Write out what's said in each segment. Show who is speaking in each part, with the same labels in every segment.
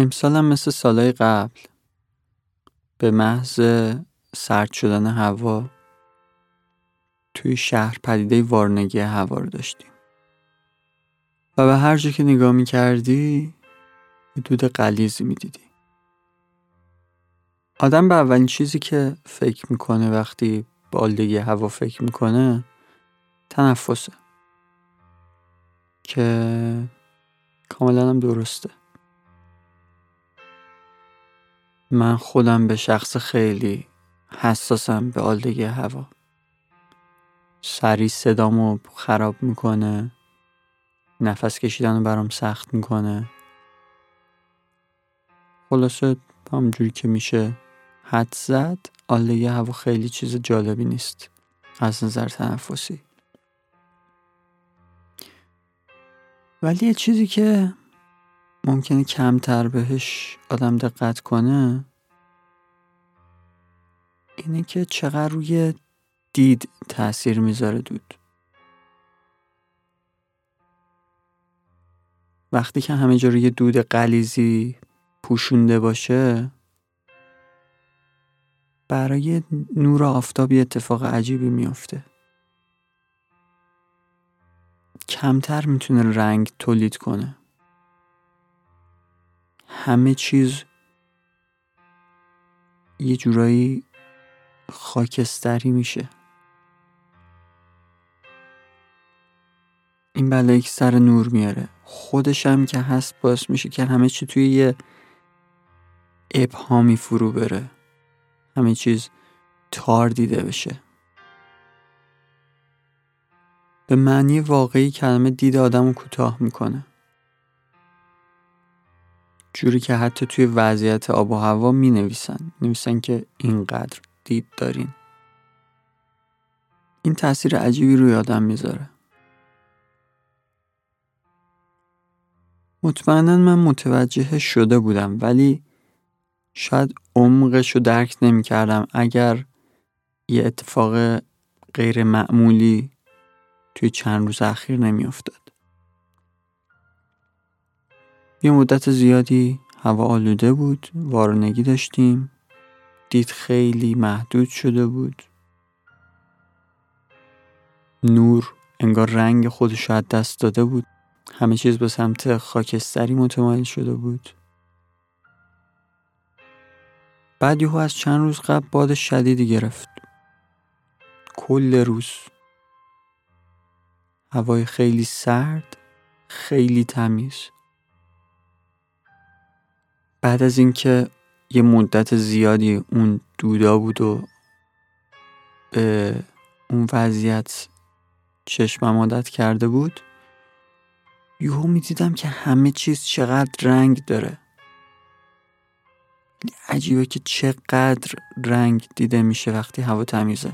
Speaker 1: امسال هم مثل سالهای قبل به محض سرد شدن هوا توی شهر پدیده وارنگی هوا رو داشتیم. و به هر جا که نگاه می کردی دود قلیزی می دیدی. آدم به اولین چیزی که فکر می‌کنه وقتی به آلودگی هوا فکر می‌کنه تنفسه. که کاملا هم درسته. من خودم به شخص خیلی حساسم به آلودگی هوا. سری صدامو خراب می‌کنه نفس کشیدن رو برام سخت می‌کنه. خلاصه همجوری که میشه حد زد آلودگی هوا خیلی چیز جالبی نیست از نظر تنفسی. ولی یه چیزی که ممکنه کمتر بهش آدم دقت کنه؟ اینه که چقدر روی دید تاثیر می‌ذاره دود. وقتی که همه جا روی دود قلیزی پوشونده باشه برای نور آفتاب اتفاق عجیبی میافته. کمتر می‌تونه رنگ تولید کنه. همه چیز یه جورایی خاکستری میشه. این که سر نور میاره. خودش هم که هست باعث میشه که همه چی توی یه ابهامی فرو بره. همه چیز تار دیده بشه. به معنی واقعی کلمه دید آدم رو کوتاه می‌کنه. جوری که حتی توی وضعیت آب و هوا می نویسن نویسن که اینقدر دید دارین. این تاثیر عجیبی روی آدم می‌ذاره. مطمئنا من متوجه شده بودم ولی شاید عمقش رو درک نمی کردم اگر یه اتفاق غیر معمولی توی چند روز اخیر نمی افتاد. یه مدت زیادی هوا آلوده بود وارونگی داشتیم. دید خیلی محدود شده بود. نور انگار رنگ خودش از دست داده بود. همه چیز به سمت خاکستری متمایل شده بود. بعد یهو از چند روز قبل باد شدیدی گرفت. کل روز. هوای خیلی سرد خیلی تمیز. بعد از اینکه یه مدت زیادی اون دودا بود و به اون وضعیت چشمم عادت کرده بود یهو می‌دیدم که همه چیز چقدر رنگ داره. عجیبه که چقدر رنگ دیده میشه وقتی هوا تمیزه.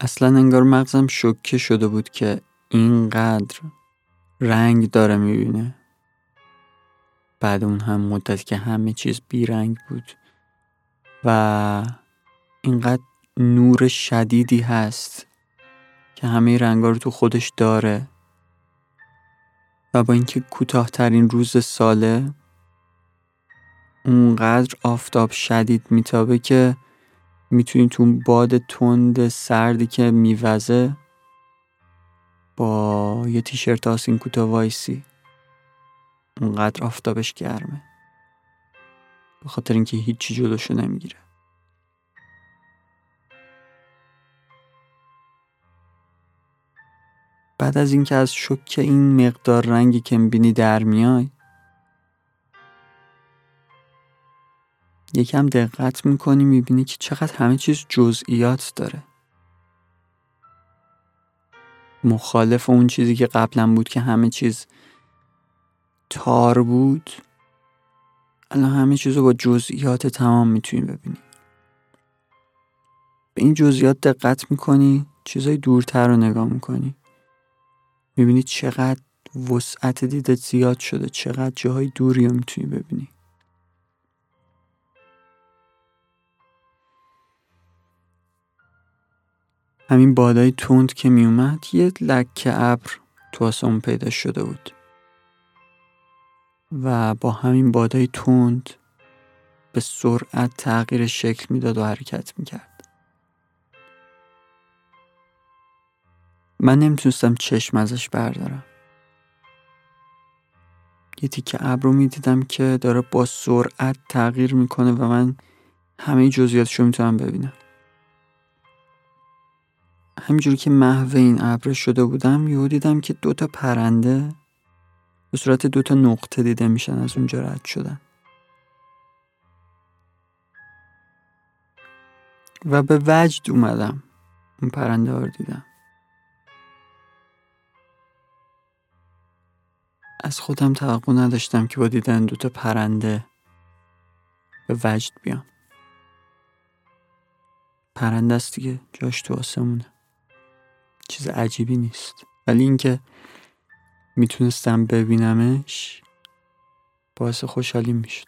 Speaker 1: اصلا انگار مغزم شکه شده بود که اینقدر رنگ داره می‌بینه. بعد اون هم مدت که همه چیز بیرنگ بود و اینقدر نور شدیدی هست که همه رنگا رو تو خودش داره. و با اینکه کوتاهترین روز ساله اونقدر آفتاب شدید میتابه که می‌تونی تو باد تند سردی که میوزه با یه تیشرت آسین کوتاه وایسی. اونقدر آفتابش گرمه. به خاطر اینکه هیچی جلوشو نمی‌گیره. بعد از اینکه از شک این مقدار رنگی که می‌بینی در میای یکم دقت می‌کنی می‌بینی که چقدر همه چیز جزئیات داره. مخالف اون چیزی که قبلا بود که همه چیز تار بود. الان همه چیز رو با جزئیات تمام می‌تونی ببینی به این جزئیات دقت می‌کنی چیزای دورتر رو نگاه می‌کنی. می‌بینی چقدر وسعت دیدت زیاد شده چقدر جاهای دوری رو می‌تونی ببینی. همین بادای تند که میومد یه لکه ابر تو آسمون پیدا شده بود. و با همین بادای تند به سرعت تغییر شکل می‌داد و حرکت می‌کرد. من نمی‌تونستم چشم ازش بردارم. یه تیکه ابر رو می‌دیدم که داره با سرعت تغییر می‌کنه و من همه جزئیاتش رو می‌تونم ببینم. همینجوری که محو این ابر شده بودم یهو دیدم که دوتا پرنده به صورت دوتا نقطه دیده میشن از اونجا رد شدن. و به وجد اومدم. اون پرنده ها رو دیدم. از خودم توقع نداشتم که با دیدن دوتا پرنده به وجد بیام. پرنده است دیگه جاش تو آسمونه. چیز عجیبی نیست. ولی اینکه می‌تونستم ببینمش باعث خوشحالی می‌شد.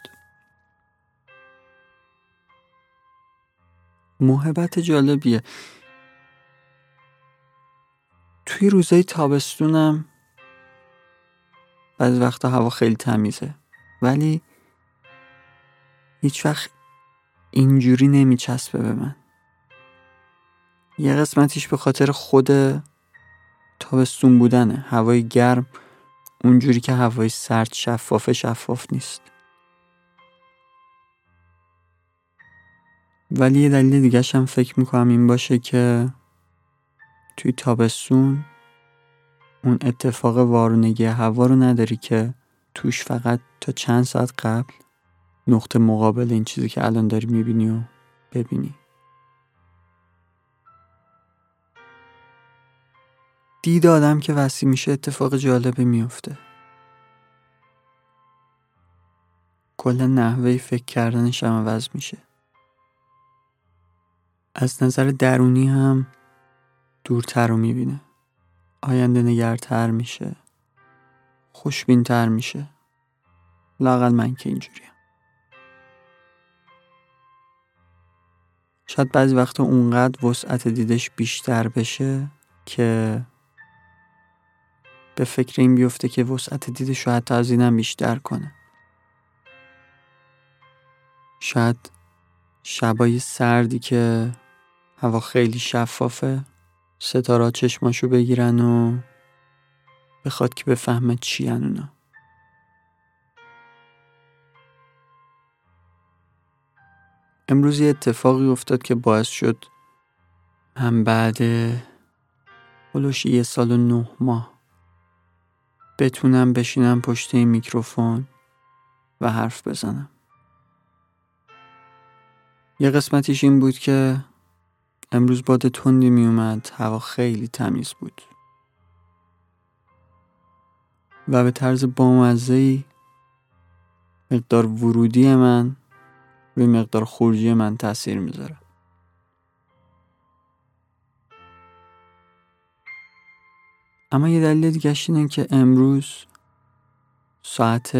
Speaker 1: محبت جالبیه. توی روزای تابستونم بعضی وقتا هوا خیلی تمیزه. ولی هیچ وقت اینجوری نمیچسبه به من. یه قسمتیش به خاطر خود تابستون بودنه. هوای گرم اونجوری که هوای سرد شفاف شفاف نیست. ولی یه دلیل دیگه هم فکر می‌کنم این باشه که توی تابستون اون اتفاق وارونگی هوا رو نداری که توش فقط تا چند ساعت قبل نقطه مقابل این چیزی که الان داری می‌بینی و ببینی. دید آدم که وسیع میشه اتفاق جالبی میفته کل نحوه فکر کردنش هم عوض میشه. از نظر درونی هم دورتر رو می‌بینه. آینده نگرتر میشه. خوشبینتر میشه. لاقل من که اینجوریم. شاید بعضی وقتا اونقدر وسعت دیدش بیشتر بشه که به فکر این بیفته که وسعت دیدش رو حتی از اینم بیشتر کنه. شاید شبای سردی که هوا خیلی شفافه ستارا چشماشو بگیرن و بخواد که بفهمه چی اونا. امروز یه اتفاقی افتاد که باعث شد هم بعد هلوش یه سال و نه ماه بتونم بشینم پشت این میکروفون و حرف بزنم. یه قسمتیش این بود که امروز باد تندی می اومد هوا خیلی تمیز بود. و به طرز بامزهی مقدار ورودی من روی مقدار خروجی من تاثیر می‌ذاره. اما یه دلیل دیگه اینه که امروز ساعت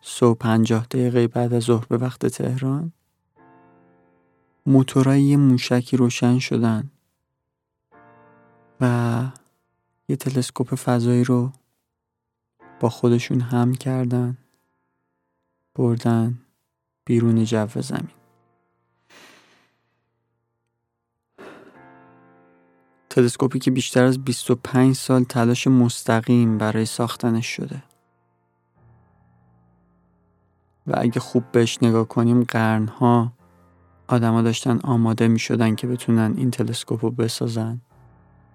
Speaker 1: صبح پنجاه دقیقه بعد از ظهر به وقت تهران موتورای یه موشکی روشن شدن و یه تلسکوپ فضایی رو با خودشون هم کردن بردن بیرون جو زمین. تلسکوپی که بیشتر از 25 سال تلاش مستقیم برای ساختنش شده. و اگه خوب بهش نگاه کنیم قرنها آدما داشتن آماده می شدن که بتونن این تلسکوپ رو بسازن.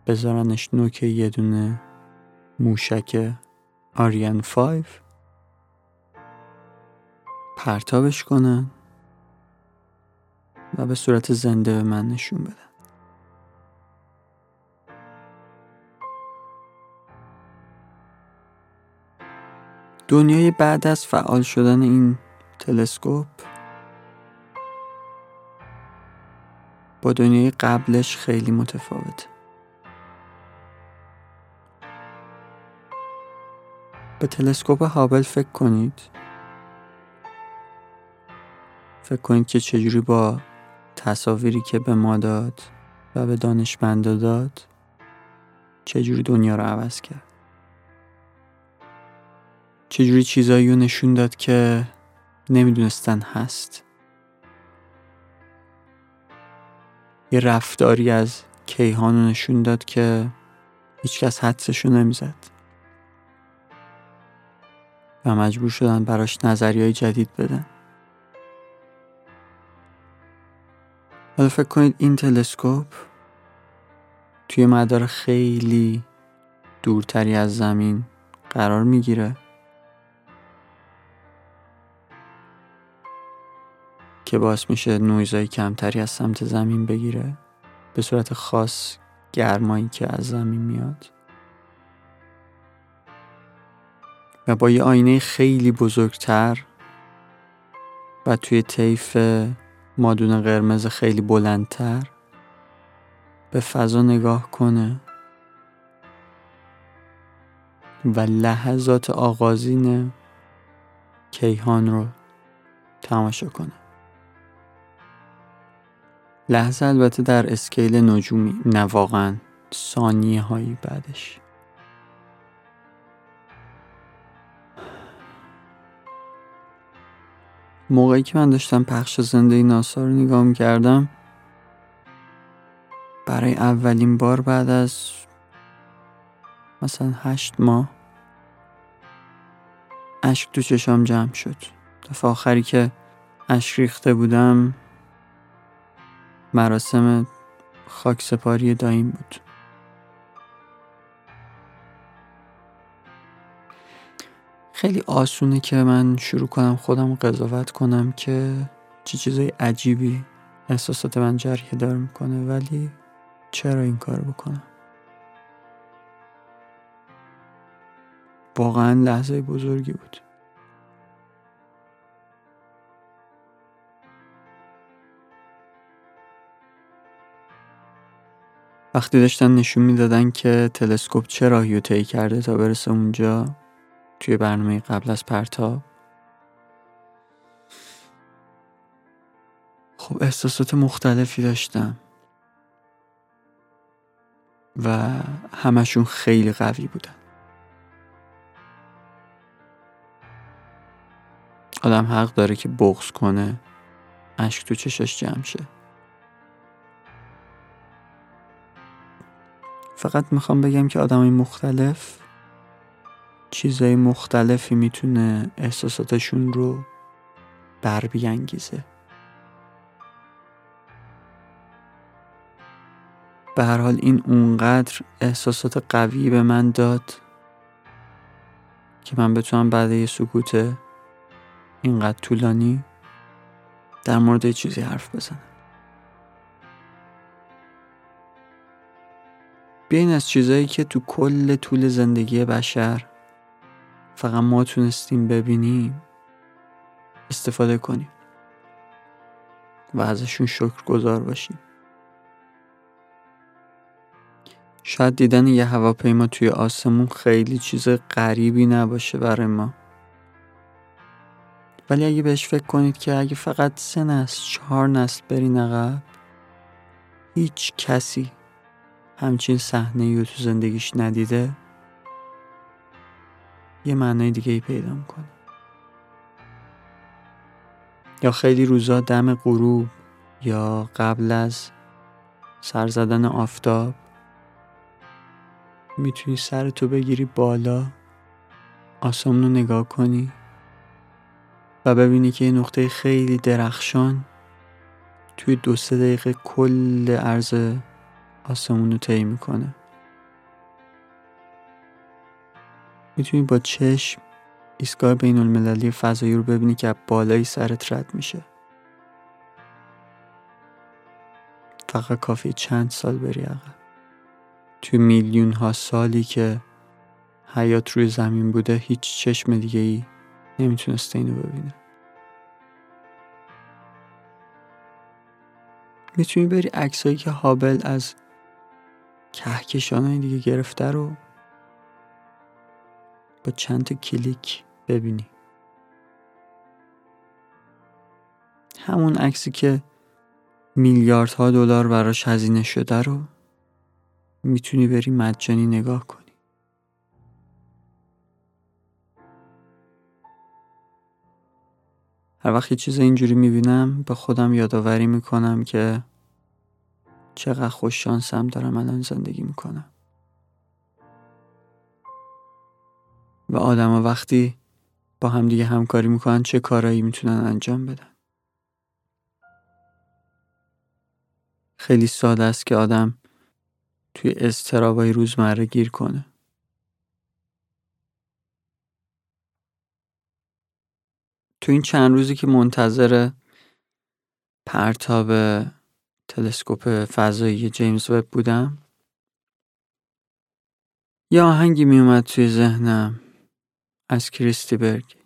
Speaker 1: بذارنش نوک یه دونه موشک آریان 5 پرتابش کنن و به صورت زنده به من نشون بدن دنیای بعد از فعال شدن این تلسکوپ با دنیای قبلش خیلی متفاوت به تلسکوپ هابل فکر کنید. فکر کنید که چجوری با تصاویری که به ما داد و به دانشمندا داد چجوری دنیا رو عوض کرد. چجوری چیزایی رو نشون داد که نمی‌دونستن هست؟ یه رفتاری از کیهان رو نشون داد که هیچکس حدسشو نمی‌زد. و مجبور شدن براش نظری های جدید بدن. حالا فکر کنید این تلسکوپ توی مدار خیلی دورتری از زمین قرار می‌گیره. که باعث میشه نویزهای کمتری از سمت زمین بگیره به صورت خاص گرمایی که از زمین میاد. و با یه آینه خیلی بزرگتر و توی طیف مادون قرمز خیلی بلندتر به فضا نگاه کنه و لحظات آغازین کیهان رو تماشا کنه. لحظه البته در اسکیل نجومی نه واقعا ثانیه هایی بعدش. موقعی که من داشتم پخش زنده ناسا رو نگاه کردم برای اولین بار بعد از مثلا هشت ماه اشک تو چشام جمع شد. دفعه آخری که اشک ریخته بودم مراسم خاک سپاری دایم بود. خیلی آسونه که من شروع کنم خودم قضاوت کنم که چه چیزای عجیبی احساسات من جریه دار می‌کنه ولی چرا این کار بکنم؟ واقعا لحظه بزرگی بود. وقتی داشتن نشون می‌دادن که تلسکوپ چه راهی طی کرده تا برسه اونجا توی برنامه قبل از پرتاب. خب احساسات مختلفی داشتم. و همشون خیلی قوی بودن. آدم حق داره که بغض کنه. اشک تو چشاش جمع شه. فقط می‌خوام بگم که آدمای مختلف چیزای مختلفی می‌تونه احساساتشون رو بر بیانگیزه. به هر حال این اونقدر احساسات قوی به من داد که من بتونم بعد یه سکوت اینقدر طولانی در مورد چیزی حرف بزنم. بیاین از چیزایی که تو کل طول زندگی بشر فقط ما تونستیم ببینیم استفاده کنیم و ازشون شکر گذار باشیم. شاید دیدن یه هواپیما توی آسمون خیلی چیز غریبی نباشه برای ما. ولی اگه بهش فکر کنید که اگه فقط سه نسل چهار نسل برین عقب هیچ کسی همچین صحنه رو تو زندگیش ندیده یه معنای دیگه ای پیدا می‌کنه. یا خیلی روزا دم غروب یا قبل از سر زدن آفتاب می‌تونی سرتو بگیری بالا آسمون رو نگاه کنی و ببینی که یه نقطه خیلی درخشان توی دو سه دقیقه کل عرض آسمون رو طی می‌کنه. می‌تونی با چشم ایستگاه بین المللی فضایی رو ببینی که بالای سرت رد میشه. فقط کافی چند سال بری عقب. توی میلیون ها سالی که حیات روی زمین بوده هیچ چشم دیگه ای نمی‌تونسته اینو ببینه. می‌تونی بری عکسایی که هابل از کهکشان دیگه گرفته رو با چند تا کلیک ببینی. همون عکسی که میلیاردها دلار براش هزینه شده رو می‌تونی بری مجانی نگاه کنی. هر وقت یه چیز اینجوری می‌بینم به خودم یادآوری می‌کنم که چقدر خوش شانسم دارم الان زندگی می‌کنم. و آدم وقتی با همدیگه همکاری می‌کنن چه کارایی می‌تونن انجام بدن؟ خیلی ساده است که آدم توی استرابای روزمره گیر کنه. تو این چند روزی که منتظر پرتاب تلسکوپ فضایی جیمز وب بودم. یه آهنگی میومد توی ذهنم از کریستی برگ.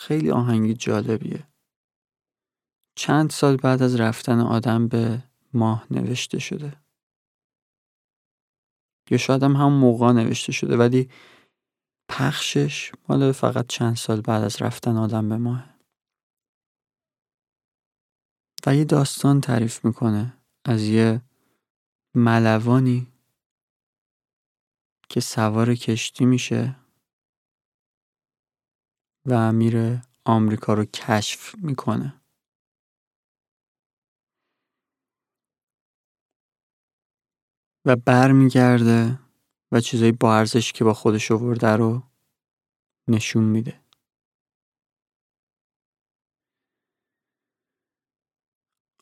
Speaker 1: خیلی آهنگی جالبیه. چند سال بعد از رفتن آدم به ماه نوشته شده. یا شاید هم هم موقع نوشته شده ولی پخشش مال فقط چند سال بعد از رفتن آدم به ماه. و یه داستان تعریف می‌کنه از یه ملوانی که سوار کشتی میشه و میره آمریکا رو کشف می‌کنه. و برمیگرده و چیزایی با ارزش که با خودش آورده رو نشون میده.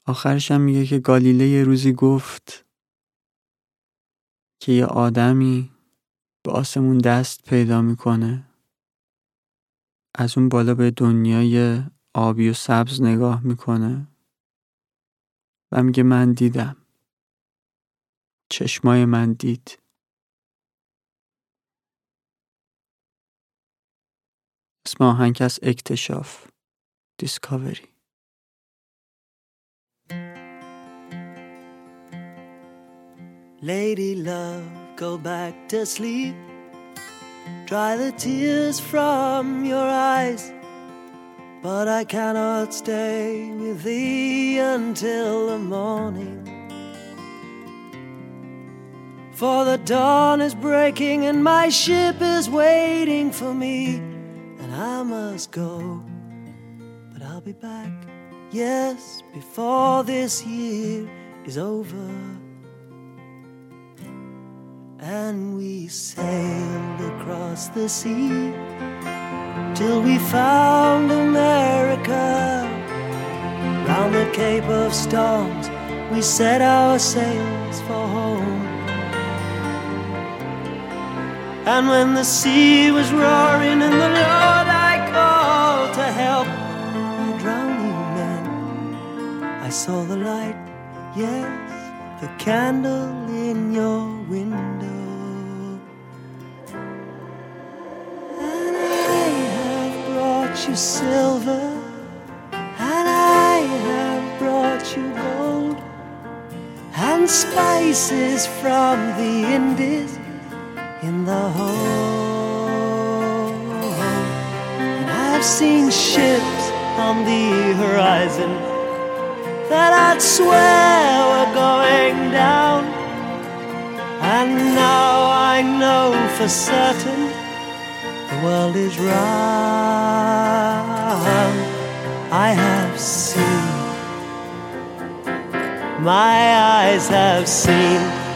Speaker 1: آخرش هم میگه که گالیله یه روزی گفت که یه آدمی به آسمون دست پیدا می‌کنه. از اون بالا به دنیای آبی و سبز نگاه می‌کنه و میگه من دیدم. چشمای من دید. اسم آهنگ از اکتشاف. دیسکاوری
Speaker 2: Lady love, go back to sleep. Dry the tears from your eyes. But I cannot stay with thee until the morning. For the dawn is breaking and my ship is waiting for me. And I must go, but I'll be back, yes, before this year is over and we sailed across the sea till we found America. Round the Cape of Storms, we set our sails for home. And when the sea was roaring and the Lord I called to help my drowning men, I saw the light, yes, the candle in your you silver, and I have brought you gold, and spices from the Indies in the hold. And I've seen ships on the horizon that I'd swear were going down, and now I know for certain world is round. I have seen, my eyes have seen. seen, my eyes have seen.